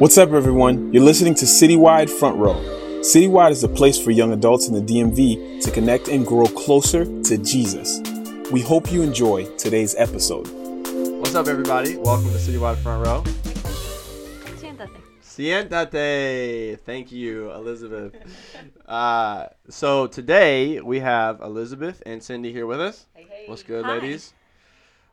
What's up, everyone? You're listening to Citywide Front Row. Citywide is a place for young adults in the DMV to connect and grow closer to Jesus. We hope you enjoy today's episode. What's up, everybody? Welcome to Citywide Front Row. Siéntate. Siéntate. Thank you, Elizabeth. Uh, so today we have Elizabeth and Cindy here with us. Hey, hey. What's good, Hi. ladies?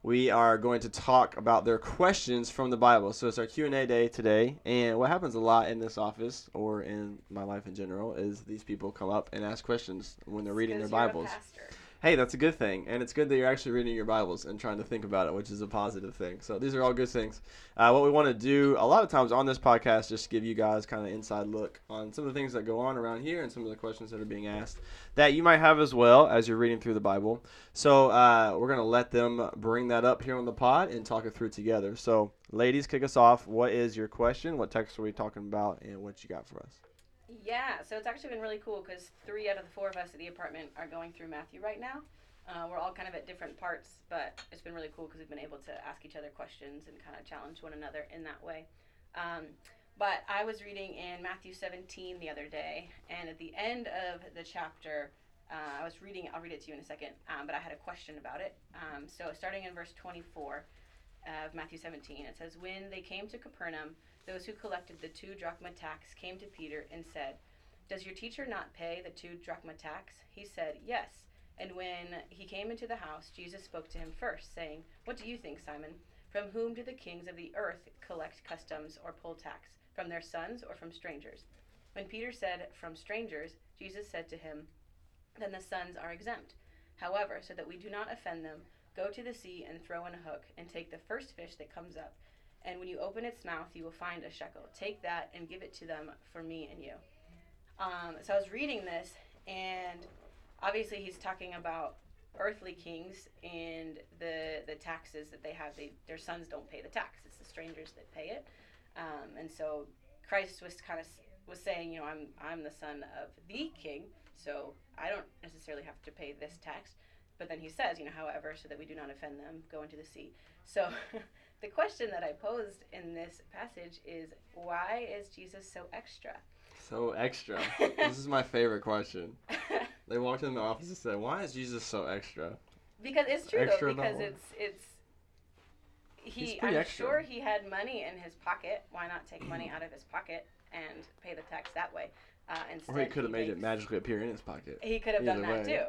We are going to talk about their questions from the Bible. So it's our Q and A day today, and what happens a lot in this office or in my life in general is these people come up and ask questions when they're reading their 'Cause you're a Bibles. pastor. Hey, that's a good thing, and it's good that you're actually reading your Bibles and trying to think about it, which is a positive thing. So these are all good things. Uh, what we want to do a lot of times on this podcast, just give you guys kind of inside look on some of the things that go on around here and some of the questions that are being asked that you might have as well as you're reading through the Bible. So uh, we're gonna let them bring that up here on the pod and talk it through together. So ladies, kick us off. What is your question? What text are we talking about, and what you got for us? Yeah, so it's actually been really cool because three out of the four of us at the apartment are going through Matthew right now. Uh, we're all kind of at different parts, but it's been really cool because we've been able to ask each other questions and kind of challenge one another in that way. Um, but I was reading in Matthew 17 the other day, and at the end of the chapter, uh, I was reading, I'll read it to you in a second, um, but I had a question about it. Um, so starting in verse 24 of Matthew 17, it says, When they came to Capernaum, those who collected the two drachma tax came to Peter and said, Does your teacher not pay the two drachma tax? He said, Yes. And when he came into the house, Jesus spoke to him first, saying, What do you think, Simon? From whom do the kings of the earth collect customs or poll tax? From their sons or from strangers? When Peter said, From strangers, Jesus said to him, Then the sons are exempt. However, so that we do not offend them, go to the sea and throw in a hook, and take the first fish that comes up. And when you open its mouth, you will find a shekel. Take that and give it to them for me and you. Um, so I was reading this, and obviously he's talking about earthly kings and the the taxes that they have. They their sons don't pay the tax. It's the strangers that pay it. Um, and so Christ was kind of was saying, you know, I'm I'm the son of the king, so I don't necessarily have to pay this tax. But then he says, you know, however, so that we do not offend them, go into the sea. So the question that I posed in this passage is, why is Jesus so extra? So extra. this is my favorite question. They walked in the office and said, "Why is Jesus so extra?" because it's true Extra though, because it's it's He's he. I'm extra. sure he had money in his pocket. Why not take money out of his pocket and pay the tax that way? Uh, instead, Or he could have made it magically appear in his pocket. He could have done that way. too,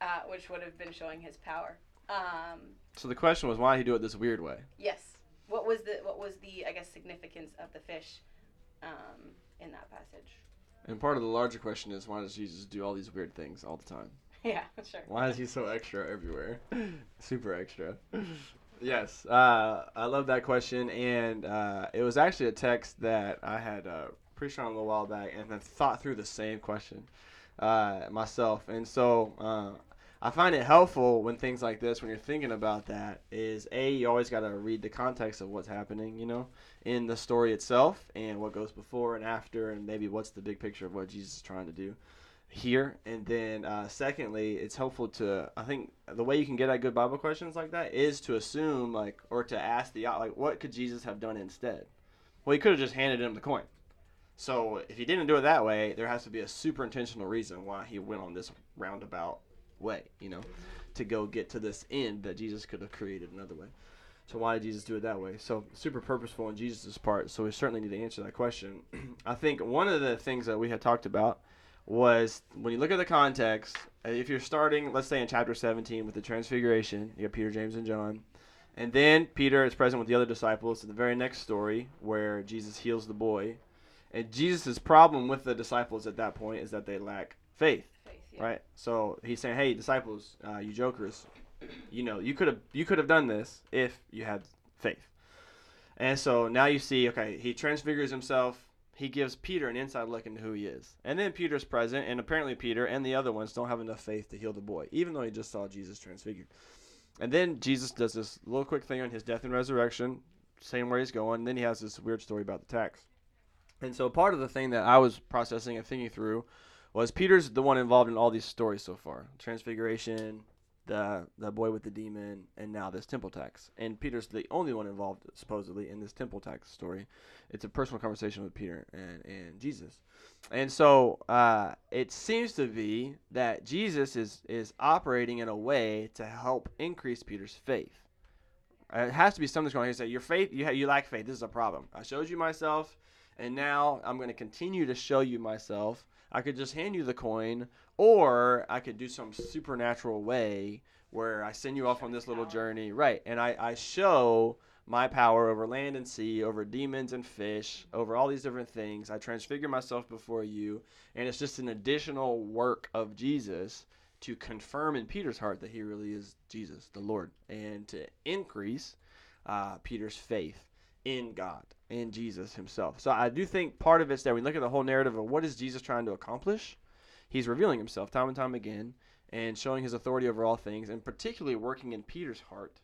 uh, which would have been showing his power. Um, So the question was, why did he do it this weird way? yes. What was the what was the I guess significance of the fish um, in that passage? And part of the larger question is, why does Jesus do all these weird things all the time? Yeah, sure. Why is he so extra everywhere? Super extra. yes, uh, I love that question, and uh, it was actually a text that I had uh, preached on a little while back, and then thought through the same question uh, myself, and so uh, I find it helpful when things like this, when you're thinking about that, is a you always got to read the context of what's happening, you know, in the story itself, and what goes before and after, and maybe what's the big picture of what Jesus is trying to do here. And then, uh, secondly, it's helpful to I think the way you can get at good Bible questions like that is to assume like or to ask the like what could Jesus have done instead? Well, he could have just handed him the coin. So if he didn't do it that way, there has to be a super intentional reason why he went on this roundabout way, you know, to go get to this end that Jesus could have created another way. So why did Jesus do it that way? So super purposeful on Jesus' part. So we certainly need to answer that question. I think one of the things that we had talked about was when you look at the context, uh, if you're starting, let's say in chapter 17 with the transfiguration, you got Peter, James, and John. And then Peter is present with the other disciples in the very next story where Jesus heals the boy. And Jesus' problem with the disciples at that point is that they lack Faith, right? So he's saying, "Hey, disciples, uh, you jokers, you know, you could have you could have done this if you had faith." And so now you see, okay, he transfigures himself. He gives Peter an inside look into who he is. And then Peter's present, and apparently Peter and the other ones don't have enough faith to heal the boy, even though he just saw Jesus transfigured. And then Jesus does this little quick thing on his death and resurrection, same where he's going. And then he has this weird story about the tax. And so part of the thing that I was processing and thinking through was Peter's the one involved in all these stories so far. Transfiguration, the the boy with the demon, and now this temple tax. And Peter's the only one involved, supposedly, in this temple tax story. It's a personal conversation with Peter and, and Jesus. And so uh, it seems to be that Jesus is, is operating in a way to help increase Peter's faith. Uh, It has to be something's going on. He said, "Your faith, you ha- you lack faith. This is a problem. I showed you myself, and now I'm going to continue to show you myself. I could just hand you the coin, or I could do some supernatural way where I send you off on this little journey, right? And I, I show my power over land and sea, over demons and fish, over all these different things. I transfigure myself before you, and it's just an additional work of Jesus to confirm in Peter's heart that he really is Jesus, the Lord, and to increase uh, Peter's faith in God, in Jesus himself. So I do think part of it's there. We look at the whole narrative of what is Jesus trying to accomplish. He's revealing himself time and time again and showing his authority over all things, and particularly working in Peter's heart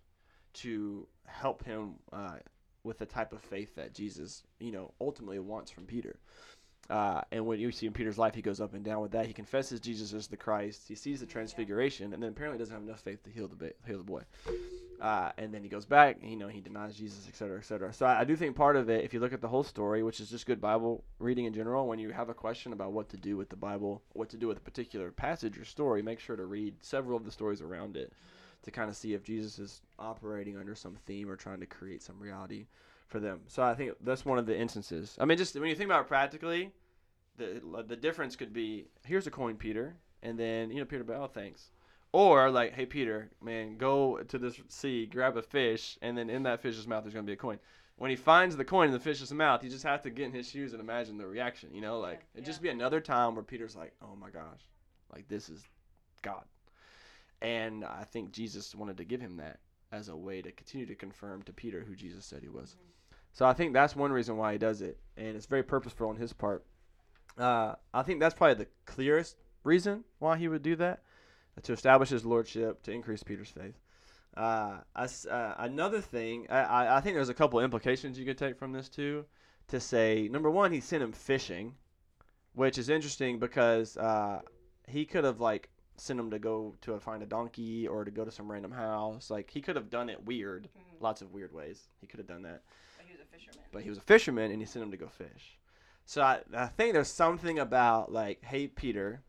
to help him uh, with the type of faith that Jesus, you know, ultimately wants from Peter. Uh, and when you see in Peter's life, he goes up and down with that. He confesses Jesus as the Christ. He sees the transfiguration, and then apparently doesn't have enough faith to heal the ba- heal the boy. Uh, and then he goes back, you know, he denies Jesus, et cetera, et cetera. So I, I do think part of it, if you look at the whole story, which is just good Bible reading in general, when you have a question about what to do with the Bible, what to do with a particular passage or story, make sure to read several of the stories around it to kind of see if Jesus is operating under some theme or trying to create some reality for them. So I think that's one of the instances. I mean, just when you think about it practically, the the difference could be here's a coin, Peter, and then you know Peter, oh thanks, or like hey Peter, man, go to this sea, grab a fish, and then in that fish's mouth there's gonna be a coin. When he finds the coin in the fish's mouth, you just have to get in his shoes and imagine the reaction. You know, like it'd just be another time where Peter's like, oh my gosh, like this is God. And I think Jesus wanted to give him that as a way to continue to confirm to Peter who Jesus said he was. So I think that's one reason why he does it, and it's very purposeful on his part. Uh, I think that's probably the clearest reason why he would do that, to establish his lordship, to increase Peter's faith. Uh, as- uh, another thing, I- I, I think there's a couple implications you could take from this too. To say, number one, he sent him fishing, which is interesting because uh, he could have like sent him to go to find a donkey or to go to some random house. Like he could have done it weird, Mhm. lots of weird ways. He could have done that But he was a fisherman. but he was a fisherman and he sent him to go fish. So I, I think there's something about like, hey Peter,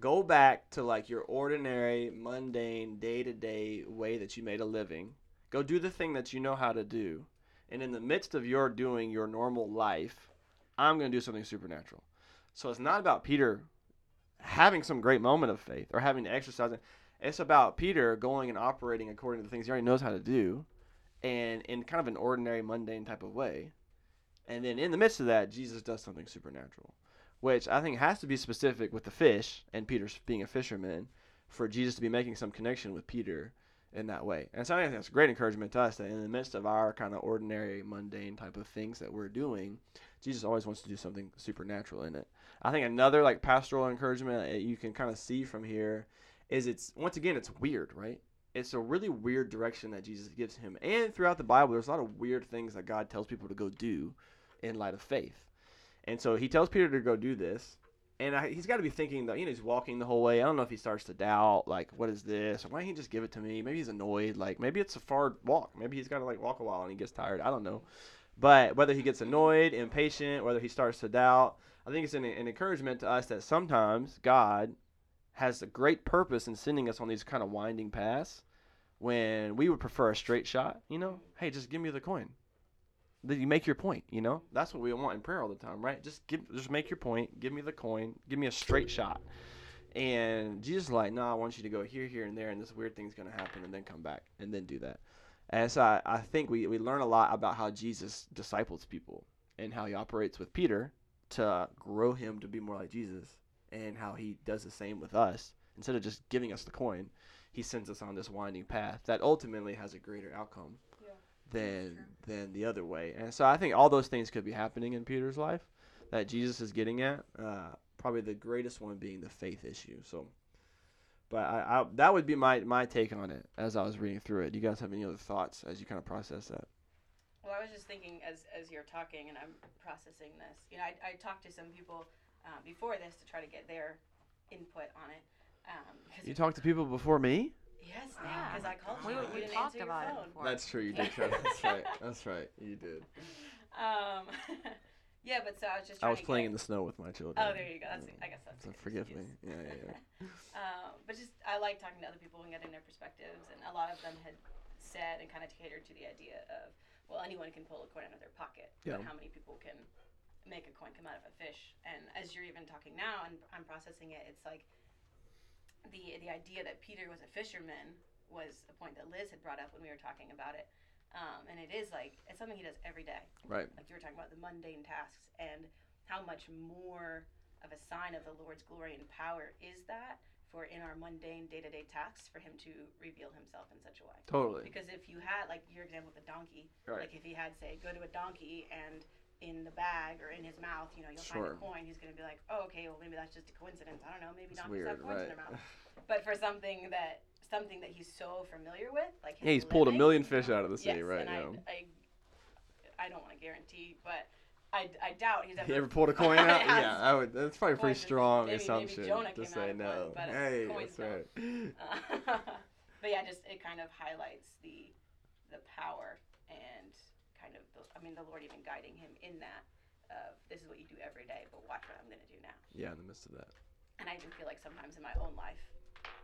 go back to like your ordinary, mundane, day to day way that you made a living. Go do the thing that you know how to do. And in the midst of your doing your normal life, I'm going to do something supernatural. So it's not about Peter having some great moment of faith or having to exercise it. It's about Peter going and operating according to the things he already knows how to do and in kind of an ordinary, mundane type of way. And then in the midst of that, Jesus does something supernatural, which I think has to be specific with the fish and Peter being a fisherman for Jesus to be making some connection with Peter in that way. And so I think that's a great encouragement to us that in the midst of our kind of ordinary, mundane type of things that we're doing, Jesus always wants to do something supernatural in it. I think another like pastoral encouragement that you can kind of see from here is it's once again it's weird, right? It's a really weird direction that Jesus gives him. And throughout the Bible, there's a lot of weird things that God tells people to go do in light of faith. And so he tells Peter to go do this. And I, he's got to be thinking that, you know, he's walking the whole way. I don't know if he starts to doubt, like, what is this? Why don't he just give it to me? Maybe he's annoyed. Like, maybe it's a far walk. Maybe he's got to, like, walk a while and he gets tired. I don't know. But whether he gets annoyed, impatient, whether he starts to doubt, I think it's an, an encouragement to us that sometimes God has a great purpose in sending us on these kind of winding paths when we would prefer a straight shot, you know? Hey, just give me the coin. Then you make your point, you know? That's what we want in prayer all the time, right? Just give just make your point, give me the coin, give me a straight shot. And Jesus is like, no, I want you to go here, here, and there, and this weird thing's gonna happen, and then come back, and then do that. And so I, I think we, we learn a lot about how Jesus disciples people and how he operates with Peter to grow him to be more like Jesus, and how he does the same with us. Instead of just giving us the coin, he sends us on this winding path that ultimately has a greater outcome. Than than the other way. And so I think all those things could be happening in Peter's life that Jesus is getting at. Uh, probably the greatest one being the faith issue. So, but I, I that would be my my take on it as I was reading through it. Do you guys have any other thoughts as you kind of process that? Well, I was just thinking as as you're talking and I'm processing this. You know, I, I talked to some people um, before this to try to get their input on it. Um, 'cause You talked to people before me. Yes, Yeah. because I called We, you. and we you didn't talked answer your about phone. it before. That's true. You did. Trevor. That's right. That's right. You did. Um, yeah, but so I was just. I was to playing in the snow with my children. Oh, there you go. That's, I guess that's. So good forgive excuse. me. Yeah, yeah, yeah. um, but just I like talking to other people and getting their perspectives, and a lot of them had said and kind of catered to the idea of, well, anyone can pull a coin out of their pocket, Yeah. but how many people can make a coin come out of a fish? And as you're even talking now, and I'm processing it, it's like the the idea that Peter was a fisherman was a point that Liz had brought up when we were talking about it. Um, and it is like it's something he does every day Right. like you were talking about the mundane tasks and how much more of a sign of the Lord's glory and power is that for in our mundane day-to-day tasks for him to reveal himself in such a way Totally. because if you had like your example with the donkey Right. like if he had say go to a donkey and in the bag or in his mouth you know you'll Sure. find a coin he's going to be like oh okay well maybe that's just a coincidence i don't know maybe It's donkeys weird, coins right? in their mouth but for something that something that he's so familiar with like Yeah, he's pulled a million fish out of the sea, yes, right? and now. I, I, I don't want to guarantee, but I, I doubt he's ever. You ever pulled a coin out? Yeah, I would. That's probably a pretty strong maybe- maybe assumption Jonah to say no. one, but hey, that's right. Uh, but yeah, just it kind of highlights the the power and kind of the, I mean the Lord even guiding him in that of this is what you do every day, but watch what I'm going to do now. Yeah, in the midst of that. And I even feel like sometimes in my own life,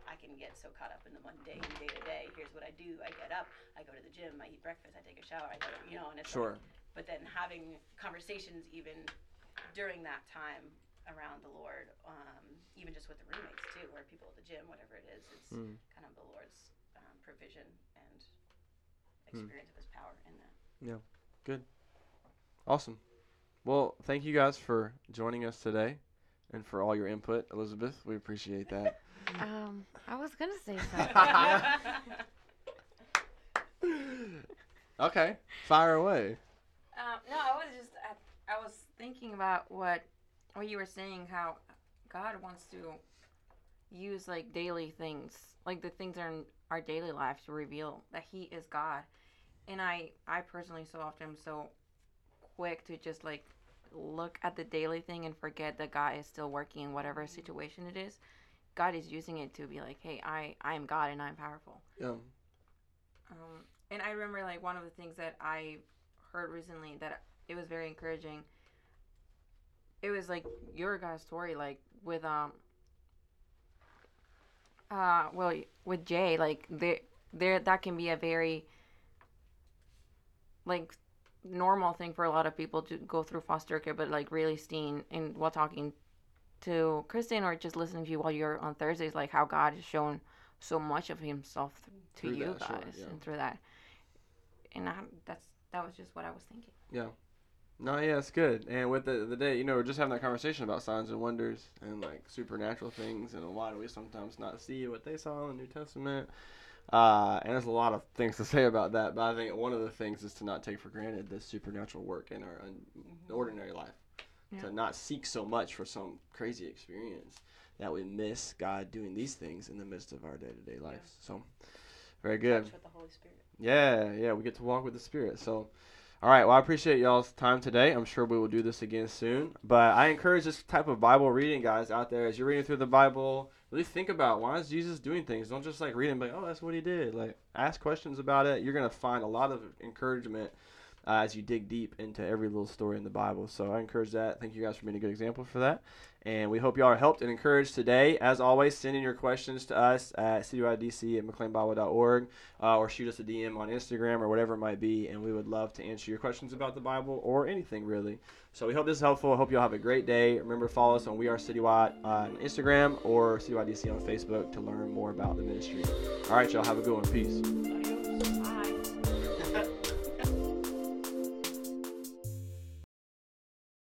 I can get so caught up in the mundane day to day. Here's what I do: I get up, I go to the gym, I eat breakfast, I take a shower, I go, you know, and it's like- Sure. but then having conversations even during that time around the Lord, um, even just with the roommates too, or people at the gym, whatever it is, it's Mm. kind of the Lord's um, provision and Hmm. experience of His power in that. Awesome. Well, thank you guys for joining us today, and for all your input, Elizabeth. We appreciate that. Um, I was gonna say something. okay, fire away. Um, no, I was just I, I was thinking about what what you were saying how God wants to use like daily things, like the things in our daily life to reveal that He is God. And I I personally so often am so quick to just like look at the daily thing and forget that God is still working in whatever situation it is. God is using it to be like, hey, I I am God and I'm powerful. Yeah. Um, and I remember like one of the things that I heard recently that it was very encouraging. It was like your guys' story, like with um, uh, well, with Jay, like there, there that can be a very like normal thing for a lot of people to go through foster care, but like really seeing and while talking to Kristen or just listening to you while you're on Thursdays, like how God has shown so much of Himself th- to Through you that, sure, guys yeah. and through that. And I, that's that was just what I was thinking. Yeah. No, yeah, it's good. And with the the day, you know, we're just having that conversation about signs and wonders and like supernatural things, and why do we sometimes not see what they saw in the New Testament? Uh, and there's a lot of things to say about that, but I think one of the things is to not take for granted the supernatural work in our un- ordinary life. Yeah. To not seek so much for some crazy experience that we miss God doing these things in the midst of our day to day lives. So, very good. With the Holy Spirit. Yeah, yeah, we get to walk with the Spirit. So, all right, well, I appreciate y'all's time today. I'm sure we will do this again soon. But I encourage this type of Bible reading, guys, out there. As you're reading through the Bible, really think about why is Jesus doing things. Don't just like read and be like, oh, that's what he did. Like, ask questions about it. You're gonna find a lot of encouragement uh, as you dig deep into every little story in the Bible. So I encourage that. Thank you guys for being a good example for that. And we hope y'all are helped and encouraged today. As always, send in your questions to us at citydc at mcleanbible.org uh, or shoot us a DM on Instagram or whatever it might be. And we would love to answer your questions about the Bible or anything really. So we hope this is helpful. I hope y'all have a great day. Remember follow us on We Are Citywide on Instagram or Citywide DC on Facebook to learn more about the ministry. All right, y'all have a good one. Peace.